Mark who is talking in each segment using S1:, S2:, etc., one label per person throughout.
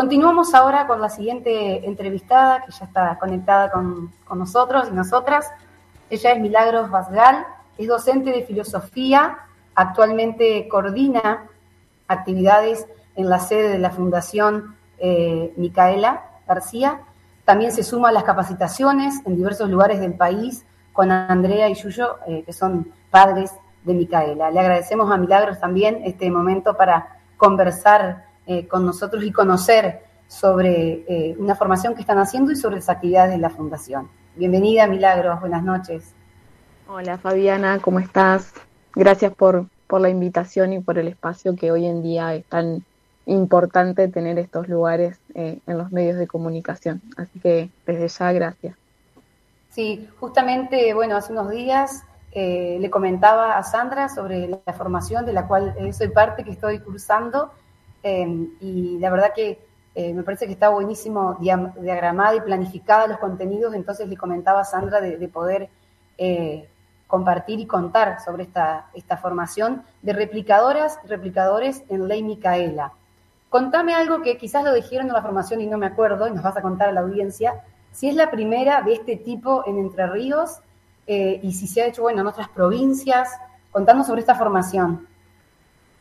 S1: Continuamos ahora con la siguiente entrevistada que ya está conectada con, nosotros y nosotras. Ella es Milagros Basgal, es docente de filosofía, actualmente coordina actividades en la sede de la Fundación eh, Micaela García. También se suma a las capacitaciones en diversos lugares del país con Andrea y Yuyo, eh, que son padres de Micaela. Le agradecemos a Milagros también este momento para conversar eh, con nosotros y conocer sobre eh, una formación que están haciendo y sobre las actividades de la Fundación. Bienvenida, Milagros, buenas noches.
S2: Hola, Fabiana, ¿cómo estás? Gracias por, por la invitación y por el espacio que hoy en día es tan importante tener estos lugares en los medios de comunicación. Así que desde ya, gracias.
S1: Sí, justamente, bueno, hace unos días eh, le comentaba a Sandra sobre la formación de la cual eh, soy parte, que estoy cursando, em, y la verdad que eh, me parece que está buenísimo diagramada y planificada los contenidos, entonces le comentaba a Sandra de, poder compartir y contar sobre esta, esta formación de replicadoras replicadores en Ley Micaela. Contame algo que quizás lo dijeron en la formación y no me acuerdo, y nos vas a contar a la audiencia, si es la primera de este tipo en Entre Ríos eh, y si se ha hecho, bueno, en otras provincias. Contanos sobre esta formación.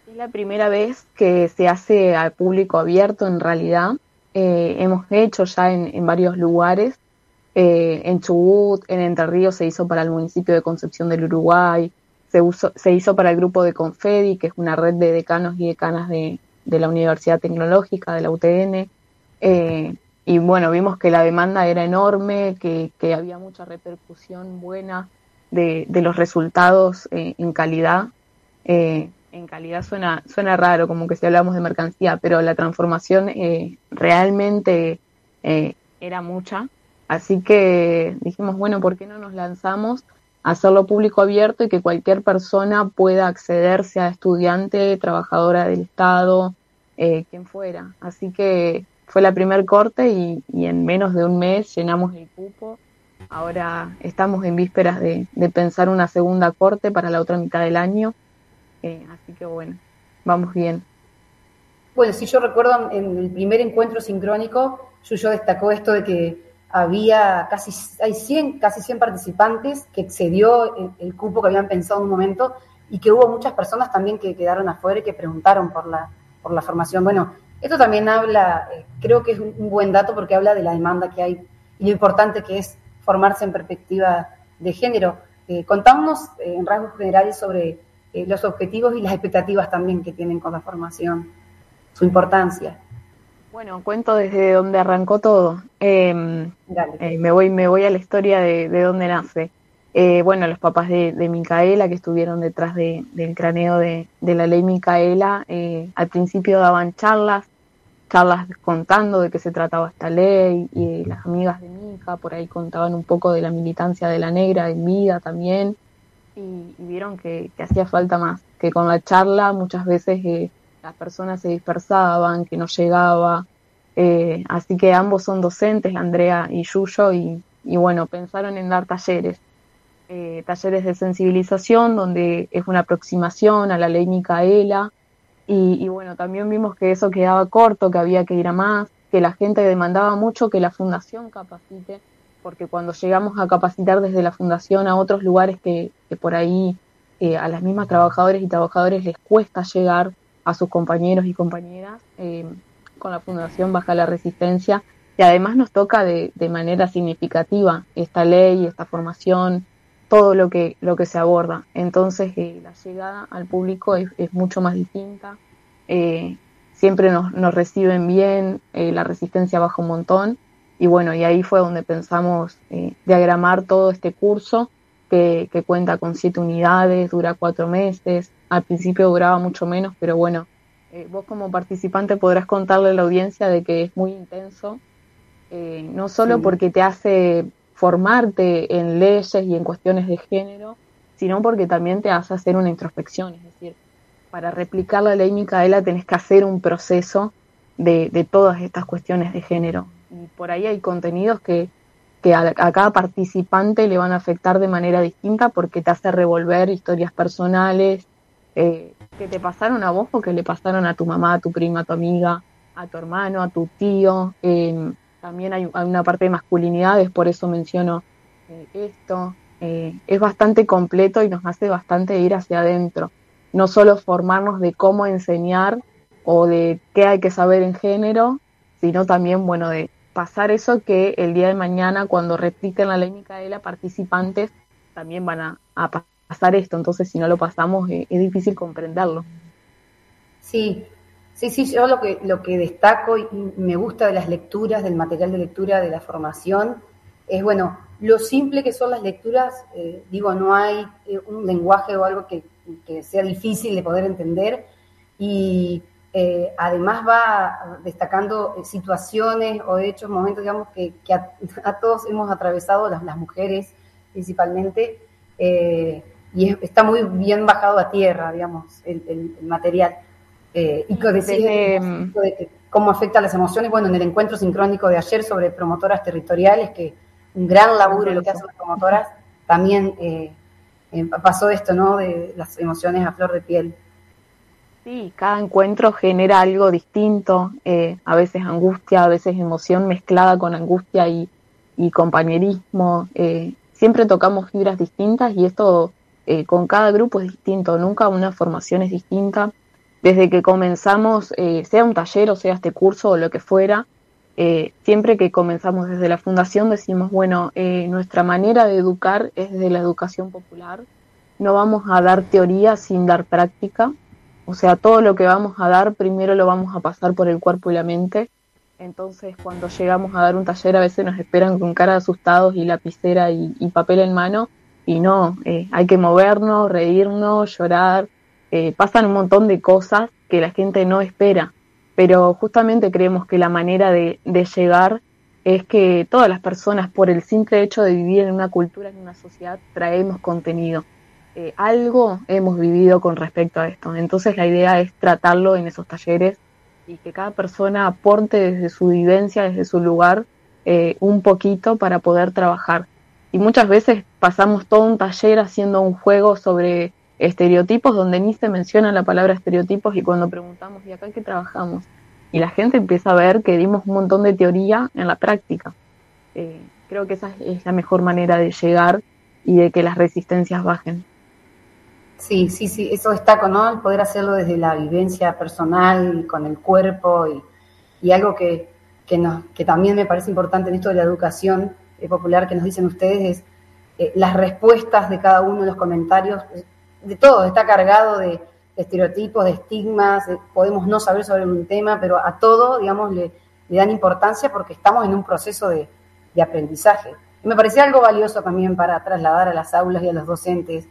S2: Es la primera vez que se hace al público abierto en realidad. Eh, hemos hecho ya en, varios lugares. Eh, en Chubut, en Entre Ríos se hizo para el municipio de Concepción del Uruguay, se, hizo para el grupo de Confedi, que es una red de decanos y decanas de, la Universidad Tecnológica, de la UTN. Eh, y bueno, vimos que la demanda era enorme, que, había mucha repercusión buena de, los resultados en calidad. En calidad suena, suena raro, como que si hablamos de mercancía, pero la transformación eh, realmente era mucha. Así que dijimos, bueno, ¿por qué no nos lanzamos a hacerlo público abierto y que cualquier persona pueda acceder, sea estudiante, trabajadora del Estado, quien fuera? Así que fue la primer corte y, en menos de un mes llenamos el cupo. Ahora estamos en vísperas de, pensar una segunda corte para la otra mitad del año. Eh, así que bueno, vamos bien.
S1: Bueno, si yo recuerdo en el primer encuentro sincrónico, Yuyo destacó esto de que había casi, hay 100, casi 100 participantes que excedió el, el, cupo que habían pensado en un momento y que hubo muchas personas también que quedaron afuera y que preguntaron por la, por la formación. Bueno, esto también habla, eh, creo que es un, buen dato porque habla de la demanda que hay y lo importante que es formarse en perspectiva de género. Eh, contámonos eh, en rasgos generales sobre los objetivos y las expectativas también que tienen con la formación, su importancia.
S2: Bueno, cuento desde donde arrancó todo. Em, me, voy, me voy a la historia de, de dónde nace. bueno, los papás de, Micaela que estuvieron detrás del craneo de, la ley Micaela, al principio daban charlas charlas contando de qué se trataba esta ley y las amigas de mi hija por ahí contaban un poco de la militancia de la negra en vida también y, vieron que, hacía falta más, que con la charla muchas veces eh, las personas se dispersaban, que no llegaba, eh, así que ambos son docentes, Andrea y Yuyo, y, y bueno, pensaron en dar talleres. Eh, talleres de sensibilización donde es una aproximación a la ley Micaela, y, bueno, también vimos que eso quedaba corto, que había que ir a más, que la gente demandaba mucho que la fundación capacite, porque cuando llegamos a capacitar desde la fundación a otros lugares que, por ahí eh, a las mismas trabajadores y trabajadores les cuesta llegar a sus compañeros y compañeras, eh, con la fundación baja la resistencia y además nos toca de, de manera significativa esta ley, esta formación, todo lo que, lo que se aborda. Entonces eh, la llegada al público es, mucho más distinta. Siempre nos, nos, reciben bien, la resistencia baja un montón. Y bueno, y ahí fue donde pensamos diagramar todo este curso que, que, cuenta con siete unidades, dura cuatro meses. Al principio duraba mucho menos, pero bueno, vos como participante podrás contarle a la audiencia de que es muy intenso. no solo porque te hace formarte en leyes y en cuestiones de género, sino porque también te hace hacer una introspección. Es decir, para replicar la ley Micaela tenés que hacer un proceso de, todas estas cuestiones de género. Y por ahí hay contenidos que, a, cada participante le van a afectar de manera distinta porque te hace revolver historias personales eh, que te pasaron a vos o que le pasaron a tu mamá, a tu prima, a tu amiga, a tu hermano, a tu tío. Em, también hay, una parte de masculinidades, por eso menciono eh, esto. Eh, es bastante completo y nos hace bastante ir hacia adentro. No solo formarnos de cómo enseñar o de qué hay que saber en género, sino también, bueno, de pasar eso que el día de mañana, cuando repliquen la ley Micaela, participantes también van a, pasar esto. Entonces, si no lo pasamos, eh, es difícil comprenderlo.
S1: Sí, sí, sí, yo lo que, lo que destaco y me gusta de las lecturas, del material de lectura, de la formación, es, bueno, lo simple que son las lecturas, eh, digo, no hay eh, un lenguaje o algo que, sea difícil de poder entender y eh, además va destacando situaciones o hechos, momentos, digamos, que, a, todos hemos atravesado, las, las mujeres principalmente, y está muy bien bajado a tierra, digamos, el, material. y que decís mm, cómo afecta las emociones, bueno, en el encuentro sincrónico de ayer sobre promotoras territoriales, que un gran laburo lo que hacen las promotoras, también eh, eh, pasó esto, ¿no? De las emociones a flor de piel.
S2: Sí, cada encuentro genera algo distinto, eh, a veces angustia, a veces emoción mezclada con angustia y, compañerismo. siempre tocamos fibras distintas y esto con cada grupo es distinto, nunca una formación es distinta. Desde que comenzamos, sea un taller o sea este curso o lo que fuera, eh, siempre que comenzamos desde la fundación decimos, bueno, eh, nuestra manera de educar es desde la educación popular, no vamos a dar teoría sin dar práctica, o sea, todo lo que vamos a dar primero lo vamos a pasar por el cuerpo y la mente, entonces cuando llegamos a dar un taller a veces nos esperan con cara asustados y lapicera y, papel en mano, y no, eh, hay que movernos, reírnos, llorar, pasan un montón de cosas que la gente no espera. Pero justamente creemos que la manera de, llegar es que todas las personas, por el simple hecho de vivir en una cultura, en una sociedad, traemos contenido. Eh, algo hemos vivido con respecto a esto. Entonces la idea es tratarlo en esos talleres y que cada persona aporte desde su vivencia, desde su lugar, eh, un poquito para poder trabajar. Y muchas veces pasamos todo un taller haciendo un juego sobre estereotipos donde ni se menciona la palabra estereotipos y cuando preguntamos, ¿y acá qué trabajamos? Y la gente empieza a ver que dimos un montón de teoría en la práctica. Eh, creo que esa es la mejor manera de llegar y de que las resistencias bajen.
S1: Sí, sí, sí, eso destaco, ¿no? El poder hacerlo desde la vivencia personal, con el cuerpo y, y algo que, que, nos, que también me parece importante en esto de la educación eh, popular que nos dicen ustedes es eh, las respuestas de cada uno de los comentarios de todo, está cargado de, estereotipos, de estigmas, podemos no saber sobre un tema, pero a todo, digamos, le, dan importancia porque estamos en un proceso de, aprendizaje. Y me parecía algo valioso también para trasladar a las aulas y a los docentes.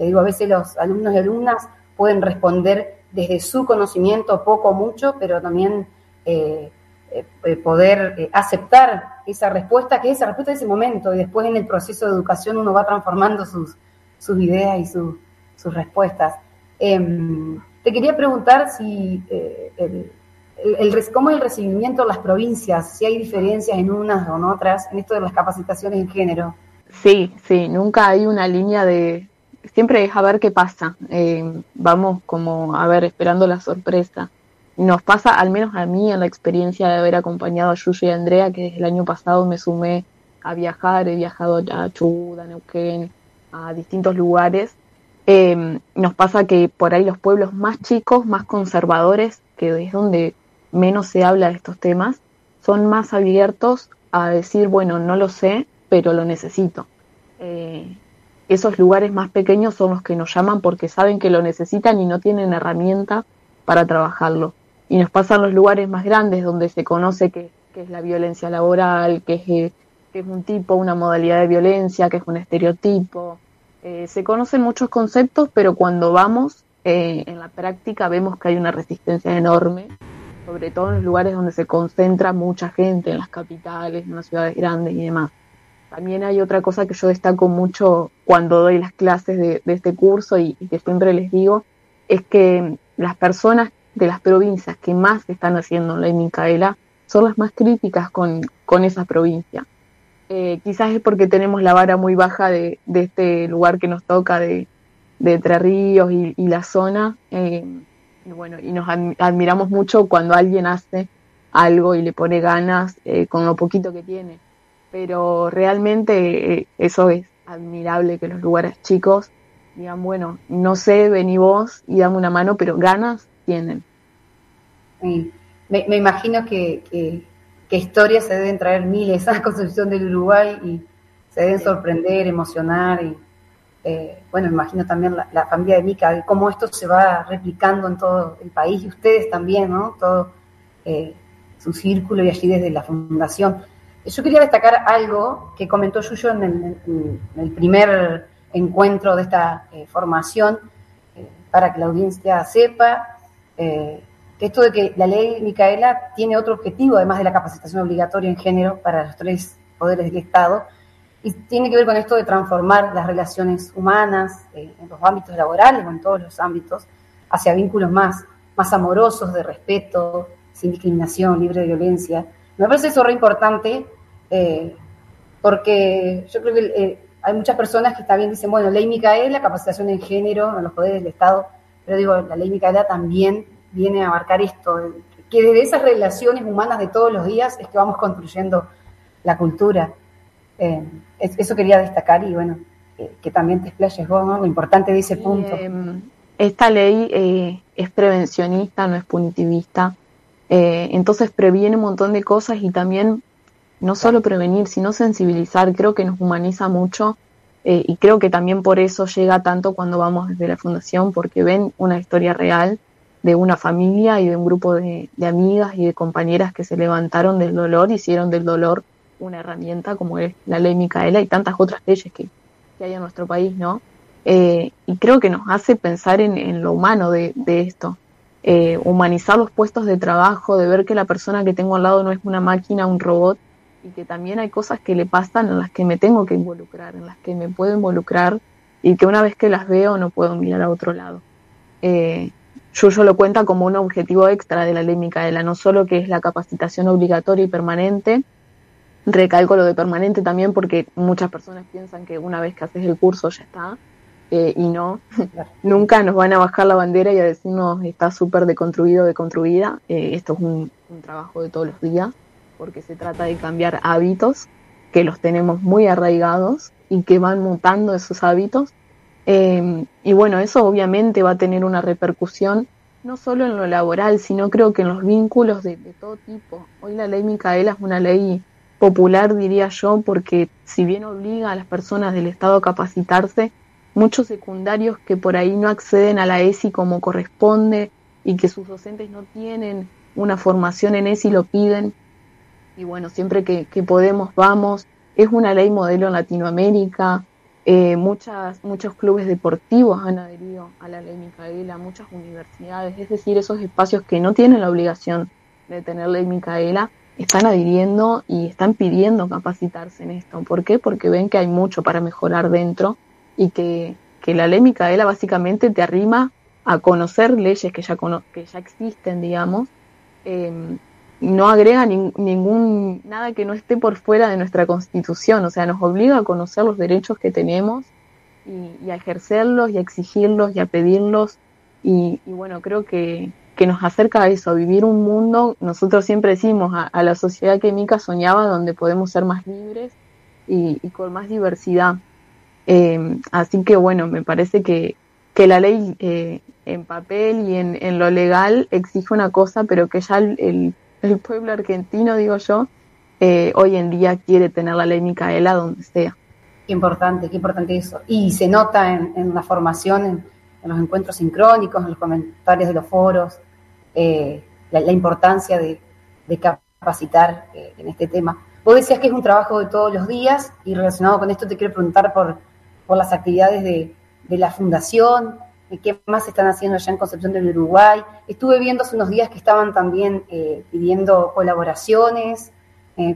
S1: Te digo, a veces los alumnos y alumnas pueden responder desde su conocimiento poco o mucho, pero también eh, eh, poder eh, aceptar esa respuesta, que es esa respuesta de ese momento, y después en el proceso de educación uno va transformando sus, sus ideas y sus sus respuestas. Em, te quería preguntar si el, cómo es el recibimiento en las provincias, si hay diferencias en unas o en otras, en esto de las capacitaciones en género.
S2: Sí, sí, nunca hay una línea de, siempre es a ver qué pasa. Em, vamos como a ver, esperando la sorpresa. Nos pasa, al menos a mí, en la experiencia de haber acompañado a Yuyu y a Andrea, que desde el año pasado me sumé a viajar, he viajado a Chubut, a Neuquén, a distintos lugares, eh, nos pasa que por ahí los pueblos más chicos, más conservadores, que es donde menos se habla de estos temas, son más abiertos a decir, bueno, no lo sé, pero lo necesito. Eh, esos lugares más pequeños son los que nos llaman porque saben que lo necesitan y no tienen herramienta para trabajarlo. Y nos pasan los lugares más grandes donde se conoce que, es la violencia laboral, que es, que es un tipo, una modalidad de violencia, que es un estereotipo, eh, se conocen muchos conceptos, pero cuando vamos eh, en la práctica vemos que hay una resistencia enorme, sobre todo en los lugares donde se concentra mucha gente, en las capitales, en las ciudades grandes y demás. También hay otra cosa que yo destaco mucho cuando doy las clases de, este curso y, que siempre les digo, es que las personas de las provincias que más están haciendo la Micaela son las más críticas con, con esa provincia. Eh, quizás es porque tenemos la vara muy baja de, este lugar que nos toca, de, de Ríos y, la zona. Eh, y bueno, y nos admiramos mucho cuando alguien hace algo y le pone ganas eh, con lo poquito que tiene. Pero realmente eh, eso es admirable que los lugares chicos digan, bueno, no sé, vení vos y dame una mano, pero ganas tienen.
S1: Me, imagino que, que, historias se deben traer miles a la construcción del Uruguay y se deben sorprender, emocionar y eh, bueno, me imagino también la, familia de Mica, cómo esto se va replicando en todo el país y ustedes también, ¿no? Todo eh, su círculo y allí desde la fundación. Yo quería destacar algo que comentó Yuyo en el, primer encuentro de esta eh, formación, para que la audiencia sepa, que esto de que la ley Micaela tiene otro objetivo, además de la capacitación obligatoria en género para los tres poderes del Estado, y tiene que ver con esto de transformar las relaciones humanas eh, en los ámbitos laborales o en todos los ámbitos hacia vínculos más, más amorosos, de respeto, sin discriminación, libre de violencia. Me parece eso re importante eh, porque yo creo que eh, hay muchas personas que también dicen, bueno, ley Micaela, capacitación en género, en los poderes del Estado, pero digo, la ley Micaela también viene a abarcar esto, que desde esas relaciones humanas de todos los días es que vamos construyendo la cultura. Eh, eso quería destacar y bueno, que también te explayes vos, ¿no? Lo importante de ese punto.
S2: Em, esta ley eh, es prevencionista, no es punitivista, eh, entonces previene un montón de cosas y también no solo prevenir, sino sensibilizar, creo que nos humaniza mucho y creo que también por eso llega tanto cuando vamos desde la fundación, porque ven una historia real de una familia y de un grupo de, de amigas y de compañeras que se levantaron del dolor, hicieron del dolor una herramienta como es la ley Micaela y tantas otras leyes que, hay en nuestro país, ¿no? Eh, y creo que nos hace pensar en, lo humano de, esto, eh, humanizar los puestos de trabajo, de ver que la persona que tengo al lado no es una máquina, un robot, y que también hay cosas que le pasan en las que me tengo que involucrar, en las que me puedo involucrar y que una vez que las veo no puedo mirar a otro lado. Eh, yo lo cuenta como un objetivo extra de la ley Micaela, no solo que es la capacitación obligatoria y permanente, Recalco lo de permanente también porque muchas personas piensan que una vez que haces el curso ya está, eh, y no, nunca nos van a bajar la bandera y a decirnos está súper deconstruido, deconstruida. Eh, esto es un, trabajo de todos los días, porque se trata de cambiar hábitos que los tenemos muy arraigados y que van mutando esos hábitos. Em, y bueno, eso obviamente va a tener una repercusión no solo en lo laboral, sino creo que en los vínculos de todo tipo. Hoy la ley Micaela es una ley popular, diría yo, porque si bien obliga a las personas del Estado a capacitarse, muchos secundarios que por ahí no acceden a la ESI como corresponde y que sus docentes no tienen una formación en ESI lo piden. Y bueno, siempre que, podemos vamos. Es una ley modelo en Latinoamérica. Eh, muchas, muchos clubes deportivos han adherido a la ley Micaela, muchas universidades, es decir, esos espacios que no tienen la obligación de tener ley Micaela, están adhiriendo y están pidiendo capacitarse en esto. ¿Por qué? Porque ven que hay mucho para mejorar dentro y que, la ley Micaela básicamente te arrima a conocer leyes que ya, que ya existen, digamos, em, no agrega ningún nada que no esté por fuera de nuestra constitución, o sea, nos obliga a conocer los derechos que tenemos y, a ejercerlos y a exigirlos y a pedirlos. Y bueno, creo que, que nos acerca a eso, a vivir un mundo, nosotros siempre decimos, a, la sociedad que Mica soñaba, donde podemos ser más libres y, con más diversidad. Eh, así que bueno, me parece que, que la ley eh, en papel y en, lo legal exige una cosa, pero que ya el, pueblo argentino, digo yo, eh, hoy en día quiere tener la ley Micaela donde sea.
S1: Qué importante, qué importante eso. Y se nota en, en la formación, en, en los encuentros sincrónicos, en los comentarios de los foros, eh, la, importancia de, capacitar eh, en este tema. Vos decías que es un trabajo de todos los días y relacionado con esto te quiero preguntar por, por las actividades de, la fundación, qué más están haciendo allá en Concepción del Uruguay. Estuve viendo hace unos días que estaban también eh, pidiendo colaboraciones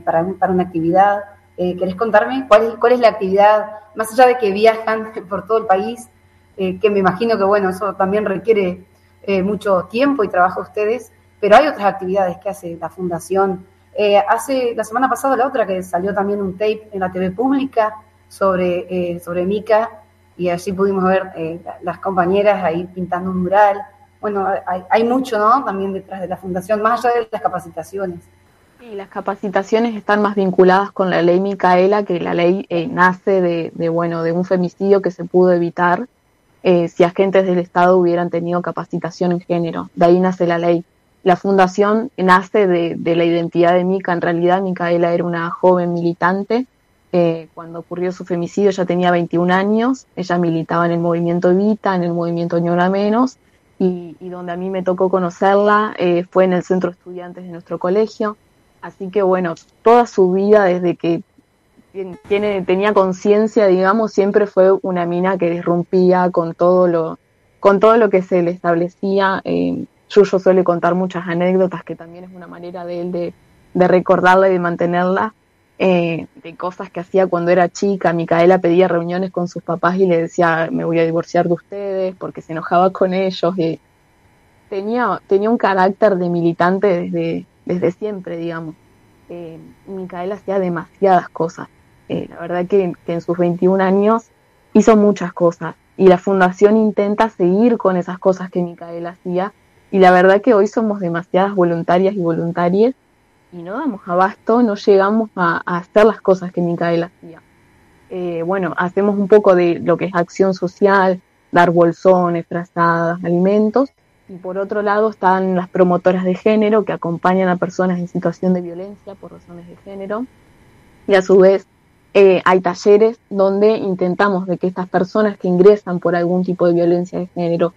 S1: para, para una actividad. ¿Querés contarme cuál es, cuál es la actividad, más allá de que viajan por todo el país, que me imagino que, bueno, eso también requiere eh, mucho tiempo y trabajo ustedes, pero hay otras actividades que hace la Fundación. Eh, hace la semana pasada la otra que salió también un tape en la TV pública sobre, eh, sobre Mica y allí pudimos ver las compañeras ahí pintando un mural. bueno, hay, mucho, ¿no? También detrás de la fundación, más allá de las capacitaciones.
S2: Sí, las capacitaciones están más vinculadas con la ley Micaela, que la ley eh, nace de, bueno, de un femicidio que se pudo evitar eh, si agentes del Estado hubieran tenido capacitación en género. De ahí nace la ley. La fundación nace de, de la identidad de Mica. En realidad, Micaela era una joven militante. Eh, cuando ocurrió su femicidio, ella tenía 21 años. Ella militaba en el movimiento Evita, en el movimiento Ñora Menos, y, donde a mí me tocó conocerla eh, fue en el centro de estudiantes de nuestro colegio. Así que bueno, toda su vida desde que tiene, tenía conciencia, digamos, siempre fue una mina que disrumpía con todo lo, con todo lo que se le establecía. Eh, Yuyo suele contar muchas anécdotas que también es una manera de él de, de recordarla y de mantenerla. Eh, de cosas que hacía cuando era chica. Micaela pedía reuniones con sus papás y le decía, me voy a divorciar de ustedes, porque se enojaba con ellos. Tenía, tenía un carácter de militante desde, desde siempre, digamos. Eh, Micaela hacía demasiadas cosas. Eh, la verdad que, que en sus 21 años hizo muchas cosas y la fundación intenta seguir con esas cosas que Micaela hacía y la verdad que hoy somos demasiadas voluntarias y voluntarias y no damos abasto, no llegamos a, hacer las cosas que Micaela hacía. Eh, bueno, hacemos un poco de lo que es acción social, dar bolsones, frazadas, alimentos, y por otro lado están las promotoras de género que acompañan a personas en situación de violencia por razones de género, y a su vez eh, hay talleres donde intentamos de que estas personas que ingresan por algún tipo de violencia de género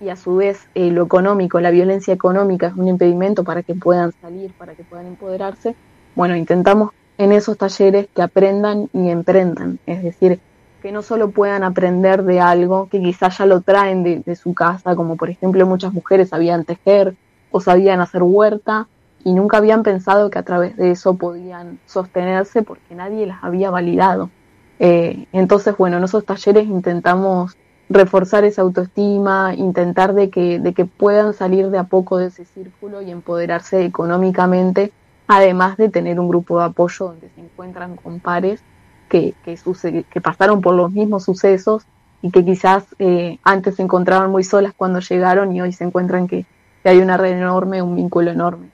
S2: y a su vez eh, lo económico, la violencia económica es un impedimento para que puedan salir, para que puedan empoderarse, bueno, intentamos en esos talleres que aprendan y emprendan, es decir, que no solo puedan aprender de algo que quizás ya lo traen de, su casa, como por ejemplo muchas mujeres sabían tejer o sabían hacer huerta y nunca habían pensado que a través de eso podían sostenerse porque nadie las había validado. Eh, entonces, bueno, en esos talleres intentamos reforzar esa autoestima, intentar de que, de que puedan salir de a poco de ese círculo y empoderarse económicamente, además de tener un grupo de apoyo donde se encuentran con pares que, que, que pasaron por los mismos sucesos y que quizás eh, antes se encontraban muy solas cuando llegaron y hoy se encuentran que, hay una red enorme, un vínculo enorme.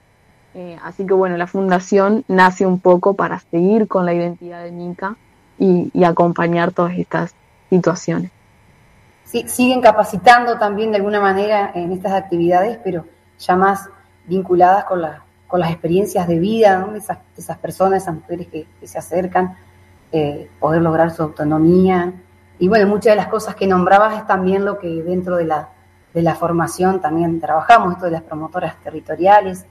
S2: Eh, así que bueno, la fundación nace un poco para seguir con la identidad de Mica y, y acompañar todas estas situaciones
S1: siguen capacitando también de alguna manera en estas actividades, pero ya más vinculadas con, con las experiencias de vida de esas, esas, personas, esas mujeres que, se acercan, eh, poder lograr su autonomía. Y bueno, muchas de las cosas que nombrabas es también lo que dentro de la, de la formación también trabajamos, esto de las promotoras territoriales,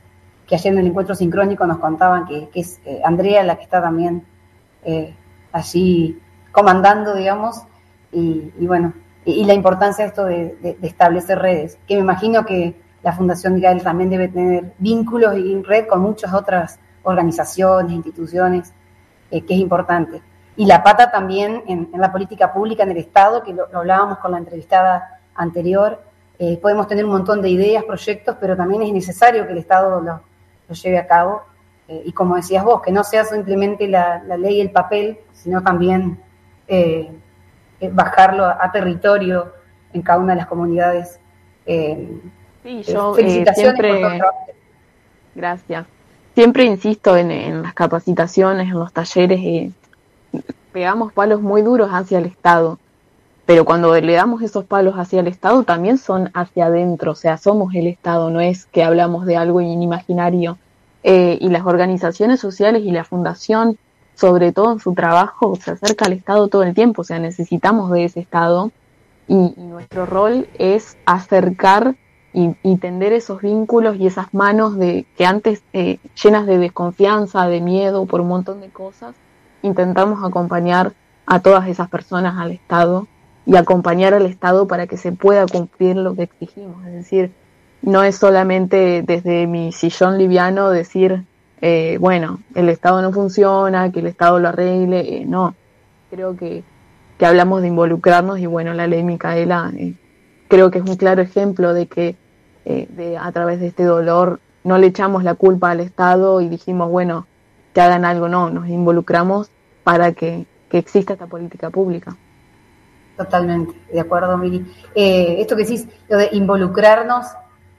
S1: que ayer en el encuentro sincrónico nos contaban que, es eh, Andrea la que está también eh, allí comandando, digamos, y bueno, y, la importancia de esto de, establecer redes, que me imagino que la Fundación Miguel también debe tener vínculos y red con muchas otras organizaciones, instituciones, eh, que es importante. Y la pata también en, la política pública, en el Estado, que lo, hablábamos con la entrevistada anterior, eh, podemos tener un montón de ideas, proyectos, pero también es necesario que el Estado lo, lleve a cabo. Eh, y como decías vos, que no sea simplemente la, la ley y el papel, sino también bajarlo a, territorio en cada una de las comunidades.
S2: Eh, sí, yo eh, siempre, Gracias. Siempre insisto en, las capacitaciones, en los talleres, pegamos palos muy duros hacia el Estado, pero cuando le damos esos palos hacia el Estado también son hacia adentro, o sea, somos el Estado, no es que hablamos de algo inimaginario. y las organizaciones sociales y la fundación sobre todo en su trabajo, se acerca al Estado todo el tiempo, o sea, necesitamos de ese Estado y, nuestro rol es acercar y, tender esos vínculos y esas manos de que antes eh, llenas de desconfianza, de miedo por un montón de cosas, intentamos acompañar a todas esas personas al Estado y acompañar al Estado para que se pueda cumplir lo que exigimos. Es decir, no es solamente desde mi sillón liviano decir eh, bueno, el Estado no funciona, que el Estado lo arregle, eh, no. Creo que, que, hablamos de involucrarnos y bueno, la ley Micaela eh, creo que es un claro ejemplo de que de, a través de este dolor no le echamos la culpa al Estado y dijimos, bueno, que hagan algo, no, nos involucramos para que, que exista esta política pública.
S1: Totalmente, de acuerdo, Miri. esto que decís, lo de involucrarnos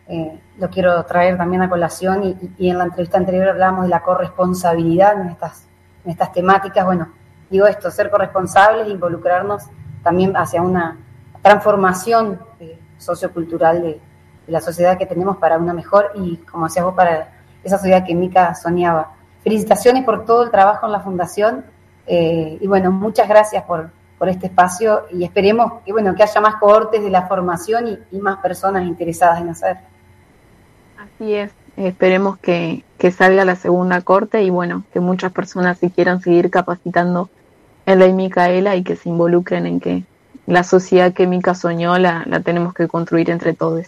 S1: eh, lo quiero traer también a colación y, en la entrevista anterior hablamos de la corresponsabilidad en estas, en estas temáticas. Bueno, digo esto, ser corresponsables involucrarnos también hacia una transformación eh, sociocultural de, la sociedad que tenemos para una mejor y, como decías vos, para esa sociedad que Mica soñaba. Felicitaciones por todo el trabajo en la Fundación eh, y bueno, muchas gracias por, por este espacio y esperemos que, bueno, que haya más cohortes de la formación y, más personas interesadas en hacer.
S2: Así es, esperemos que, salga la segunda corte y bueno, que muchas personas se quieran seguir capacitando en la Micaela y que se involucren en que la sociedad que Mica soñó la, la tenemos que construir entre todos.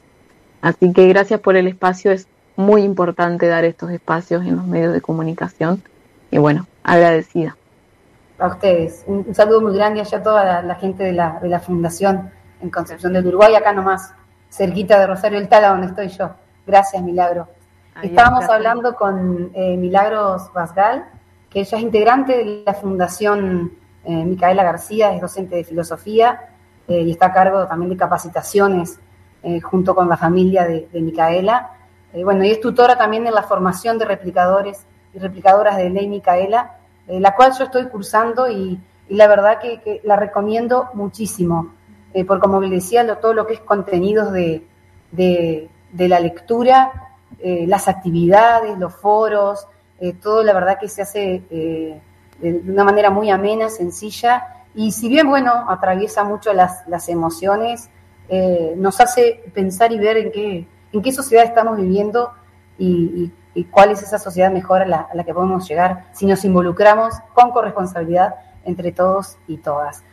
S2: Así que gracias por el espacio, es muy importante dar estos espacios en los medios de comunicación y bueno, agradecida.
S1: A ustedes, un, saludo muy grande allá a toda la, gente de la, de la, Fundación en Concepción del Uruguay, acá nomás, cerquita de Rosario del Tala, donde estoy yo. Gracias, Milagro. Estábamos hablando con eh, Milagros Basgal, que ella es integrante de la Fundación eh, Micaela García, es docente de filosofía eh, y está a cargo también de capacitaciones junto con la familia de, de Micaela. bueno, y es tutora también en la formación de replicadores y replicadoras de ley Micaela eh, la cual yo estoy cursando y, la verdad que, la recomiendo muchísimo, eh, por como le decía, todo lo que es contenidos de, la lectura, eh, las actividades, los foros, todo la verdad que se hace de una manera muy amena, sencilla, y si bien, bueno, atraviesa mucho las, emociones, nos hace pensar y ver en qué, en qué sociedad estamos viviendo y, cuál es esa sociedad mejor a la que podemos llegar si nos involucramos con corresponsabilidad entre todos y todas.